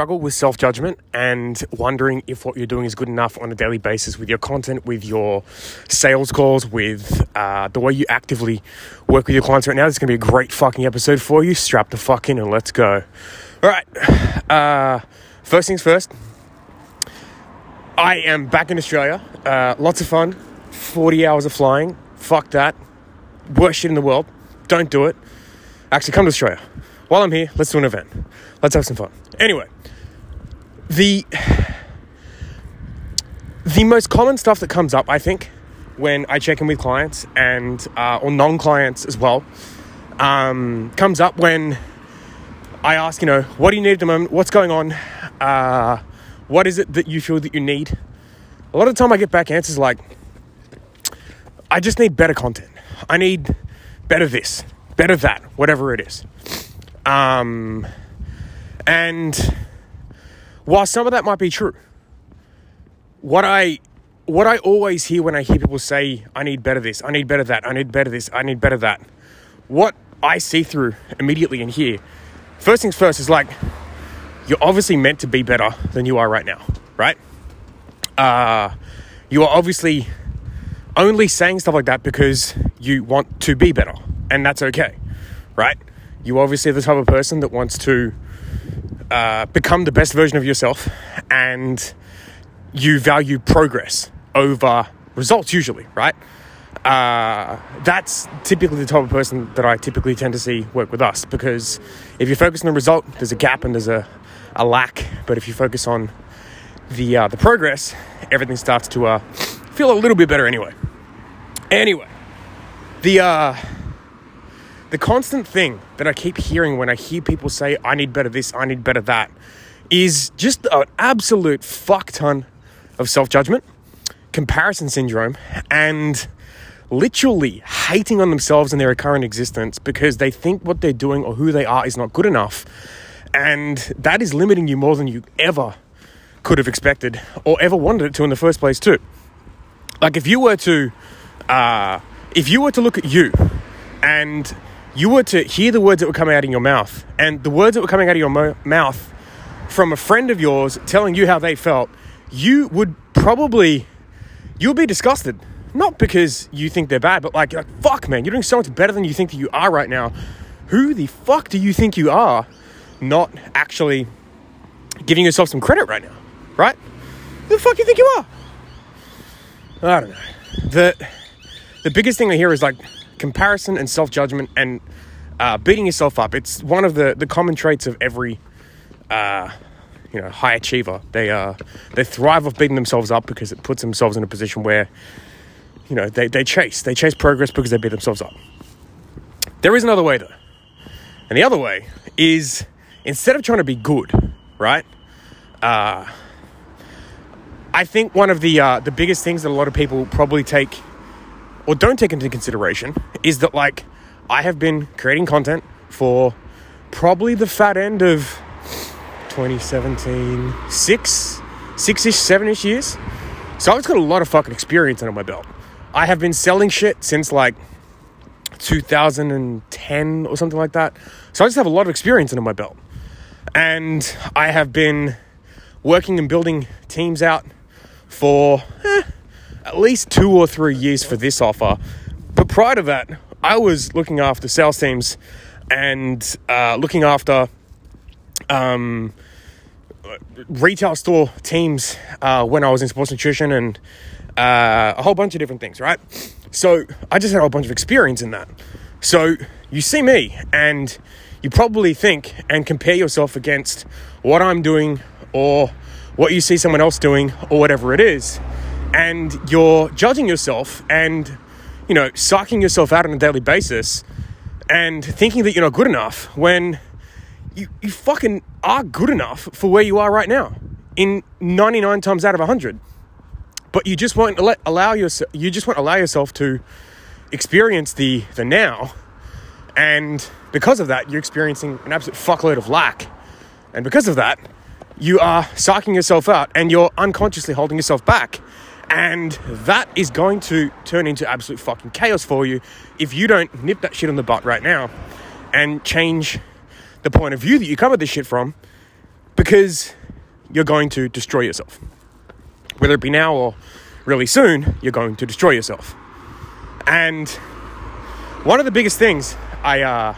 struggle with self judgment and wondering if what you're doing is good enough on a daily basis with your content, with your sales calls, with uh, the way you actively work with your clients right now, this is going to be a great fucking episode for you. Strap the fuck in and let's go. All right. Uh, first things first. I am back in Australia. Uh, lots of fun. 40 hours of flying. Fuck that. Worst shit in the world. Don't do it. Actually, come to Australia while I'm here, let's do an event. Let's have some fun. Anyway, the the most common stuff that comes up, I think, when I check in with clients and uh, or non-clients as well, um, comes up when I ask, you know, what do you need at the moment? What's going on? Uh, what is it that you feel that you need? A lot of the time, I get back answers like, I just need better content. I need better this, better that, whatever it is. Um, and while some of that might be true, what I what I always hear when I hear people say, I need better this, I need better that, I need better this, I need better that, what I see through immediately and hear, first things first is like, you're obviously meant to be better than you are right now, right? Uh, you are obviously only saying stuff like that because you want to be better, and that's okay, right? you obviously are the type of person that wants to uh, become the best version of yourself and you value progress over results usually right? Uh, that's typically the type of person that i typically tend to see work with us because if you focus on the result there's a gap and there's a, a lack. But if you focus on the uh, the progress everything starts to uh, feel a little bit better anyway. Anyway the uh, the constant thing that I keep hearing when I hear people say, I need better this, I need better that, is just an absolute fuck ton of self judgment, comparison syndrome, and literally hating on themselves and their current existence because they think what they're doing or who they are is not good enough. And that is limiting you more than you ever could have expected or ever wanted it to in the first place, too. Like if you were to, uh, if you were to look at you and you were to hear the words that were coming out of your mouth, and the words that were coming out of your mo- mouth from a friend of yours telling you how they felt, you would probably you would be disgusted. Not because you think they're bad, but like, like fuck, man, you're doing so much better than you think that you are right now. Who the fuck do you think you are? Not actually giving yourself some credit right now, right? Who the fuck do you think you are? I don't know. The the biggest thing I hear is like comparison and self judgment and uh, beating yourself up. It's one of the, the common traits of every uh, you know high achiever. They uh, they thrive off beating themselves up because it puts themselves in a position where you know they, they chase they chase progress because they beat themselves up. There is another way though, and the other way is instead of trying to be good, right? Uh, I think one of the uh, the biggest things that a lot of people probably take or don't take into consideration is that like I have been creating content for probably the fat end of 2017, six, six-ish, seven-ish years. So I've got a lot of fucking experience under my belt. I have been selling shit since like 2010 or something like that. So I just have a lot of experience under my belt. And I have been working and building teams out for eh, at least two or three years for this offer. But prior to that, I was looking after sales teams and uh, looking after um, retail store teams uh, when I was in sports nutrition and uh, a whole bunch of different things, right? So I just had a whole bunch of experience in that. So you see me and you probably think and compare yourself against what I'm doing or what you see someone else doing or whatever it is and you're judging yourself and you know sucking yourself out on a daily basis and thinking that you're not good enough when you, you fucking are good enough for where you are right now in 99 times out of 100 but you just won't let allow yourself you just won't allow yourself to experience the the now. And because of that you're experiencing an absolute fuckload of lack. And because of that you are sucking yourself out and you're unconsciously holding yourself back and that is going to turn into absolute fucking chaos for you if you don't nip that shit on the butt right now and change the point of view that you come at this shit from because you're going to destroy yourself. Whether it be now or really soon, you're going to destroy yourself. And one of the biggest things I uh,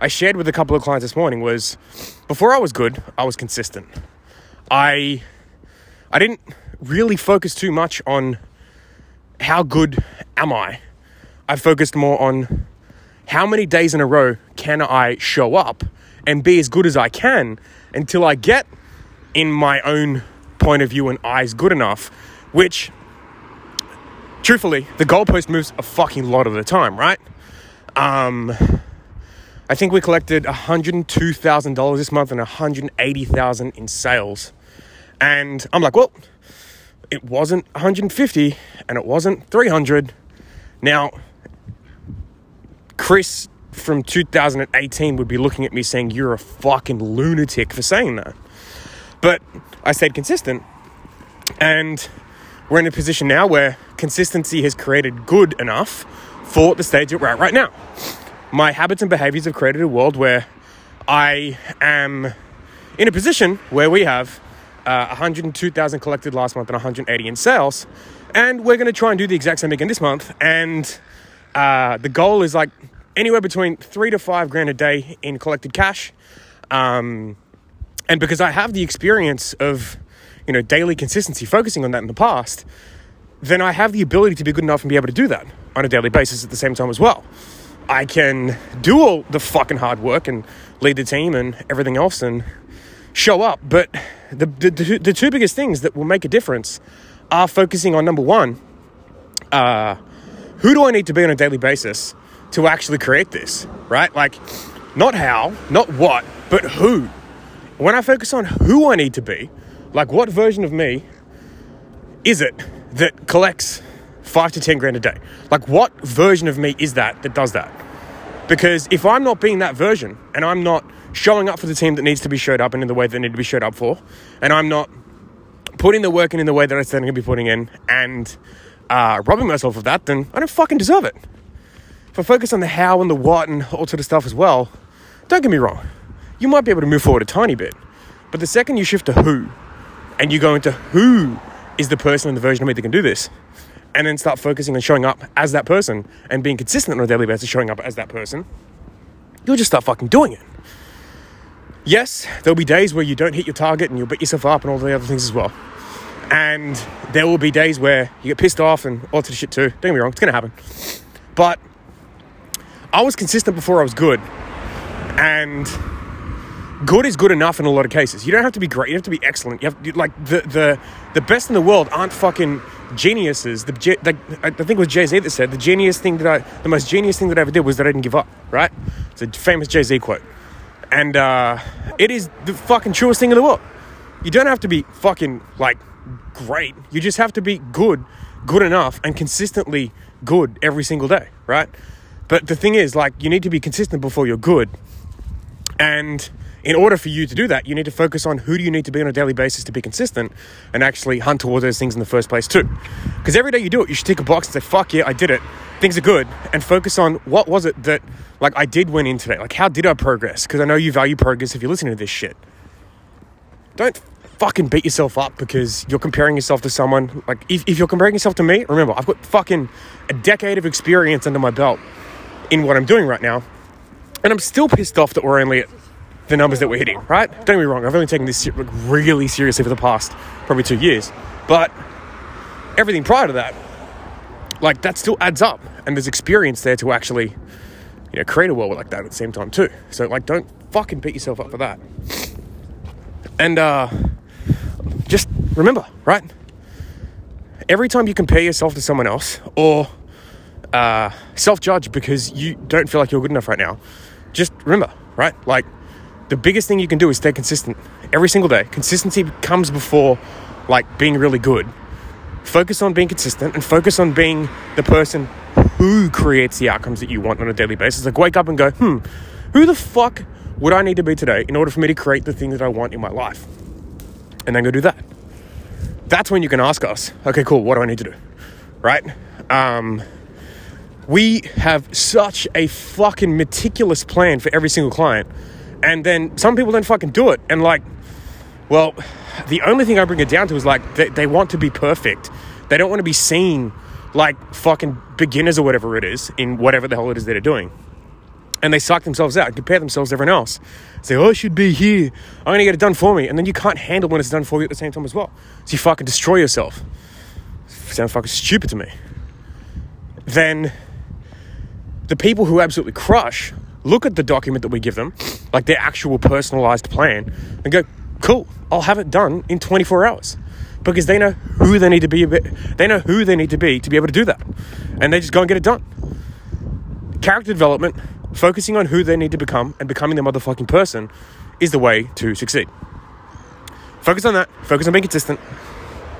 I shared with a couple of clients this morning was before I was good, I was consistent. I I didn't really focus too much on how good am I. I focused more on how many days in a row can I show up and be as good as I can until I get in my own point of view and eyes good enough, which truthfully, the goalpost moves a fucking lot of the time, right? Um, I think we collected $102,000 this month and 180,000 in sales. And I'm like, well, it wasn't 150 and it wasn't 300. Now, Chris from 2018 would be looking at me saying, You're a fucking lunatic for saying that. But I stayed consistent. And we're in a position now where consistency has created good enough for the stage that we're at right now. My habits and behaviors have created a world where I am in a position where we have uh, 102,000 collected last month and 180 in sales. And we're going to try and do the exact same again this month. And uh, the goal is like anywhere between three to five grand a day in collected cash. Um, and because I have the experience of, you know, daily consistency, focusing on that in the past, then I have the ability to be good enough and be able to do that on a daily basis at the same time as well. I can do all the fucking hard work and lead the team and everything else and show up. But the, the, the two biggest things that will make a difference are focusing on number one, uh, who do I need to be on a daily basis to actually create this, right? Like, not how, not what, but who. When I focus on who I need to be, like what version of me is it that collects five to 10 grand a day? Like, what version of me is that that does that? Because if I'm not being that version and I'm not showing up for the team that needs to be showed up and in the way that need to be showed up for, and I'm not putting the work in in the way that I said I'm going to be putting in and uh, robbing myself of that, then I don't fucking deserve it. If I focus on the how and the what and all sort of stuff as well, don't get me wrong, you might be able to move forward a tiny bit. But the second you shift to who, and you go into who is the person and the version of me that can do this, and then start focusing on showing up as that person and being consistent on a daily basis, showing up as that person, you'll just start fucking doing it. Yes, there'll be days where you don't hit your target and you'll beat yourself up and all the other things as well. And there will be days where you get pissed off and all that shit too. Don't get me wrong, it's gonna happen. But I was consistent before I was good. And good is good enough in a lot of cases. You don't have to be great. You have to be excellent. You have to, like the the the best in the world aren't fucking geniuses. The, the I think it was Jay Z that said the genius thing that I the most genius thing that I ever did was that I didn't give up. Right? It's a famous Jay Z quote, and uh, it is the fucking truest thing in the world. You don't have to be fucking like great. You just have to be good, good enough, and consistently good every single day. Right? But the thing is, like, you need to be consistent before you're good, and in order for you to do that, you need to focus on who do you need to be on a daily basis to be consistent and actually hunt towards those things in the first place too. Because every day you do it, you should tick a box and say, fuck yeah, I did it. Things are good. And focus on what was it that like I did win in today? Like how did I progress? Because I know you value progress if you're listening to this shit. Don't fucking beat yourself up because you're comparing yourself to someone. Like if, if you're comparing yourself to me, remember, I've got fucking a decade of experience under my belt in what I'm doing right now. And I'm still pissed off that we're only at the numbers that we're hitting, right? Don't get me wrong, I've only taken this really seriously for the past probably two years, but everything prior to that, like that still adds up, and there's experience there to actually, you know, create a world like that at the same time too. So like, don't fucking beat yourself up for that. And uh, just remember, right? Every time you compare yourself to someone else or uh, self judge because you don't feel like you're good enough right now, just remember, right? Like the biggest thing you can do is stay consistent every single day. Consistency comes before like being really good. Focus on being consistent and focus on being the person who creates the outcomes that you want on a daily basis. Like wake up and go, hmm, who the fuck would I need to be today in order for me to create the thing that I want in my life? And then go do that. That's when you can ask us, okay, cool, what do I need to do? Right? Um, we have such a fucking meticulous plan for every single client and then some people don't fucking do it. And like, Well, the only thing I bring it down to is like they, they want to be perfect. They don't want to be seen like fucking beginners or whatever it is in whatever the hell it is that they're doing. And they suck themselves out, compare themselves to everyone else. Say, oh, I should be here. I'm going to get it done for me. And then you can't handle when it's done for you at the same time as well. So you fucking destroy yourself. Sound fucking stupid to me. Then the people who absolutely crush look at the document that we give them, like their actual personalized plan, and go, cool, I'll have it done in 24 hours. Because they know who they need to be they know who they need to be to be able to do that. And they just go and get it done. Character development, focusing on who they need to become and becoming the motherfucking person is the way to succeed. Focus on that, focus on being consistent,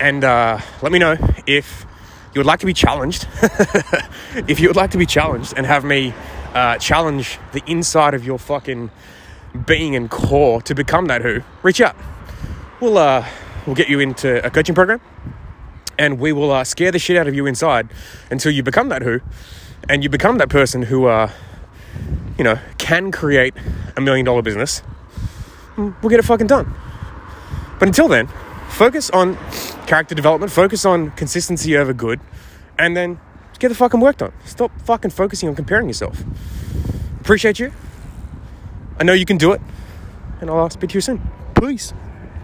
and uh, let me know if you would like to be challenged. if you would like to be challenged and have me uh, challenge the inside of your fucking being and core to become that who, reach out. We'll uh, we'll get you into a coaching program, and we will uh, scare the shit out of you inside until you become that who, and you become that person who, uh, you know, can create a million dollar business. We'll get it fucking done. But until then, focus on character development, focus on consistency over good, and then get the fucking work done. Stop fucking focusing on comparing yourself. Appreciate you. I know you can do it, and I'll speak to you soon. Peace.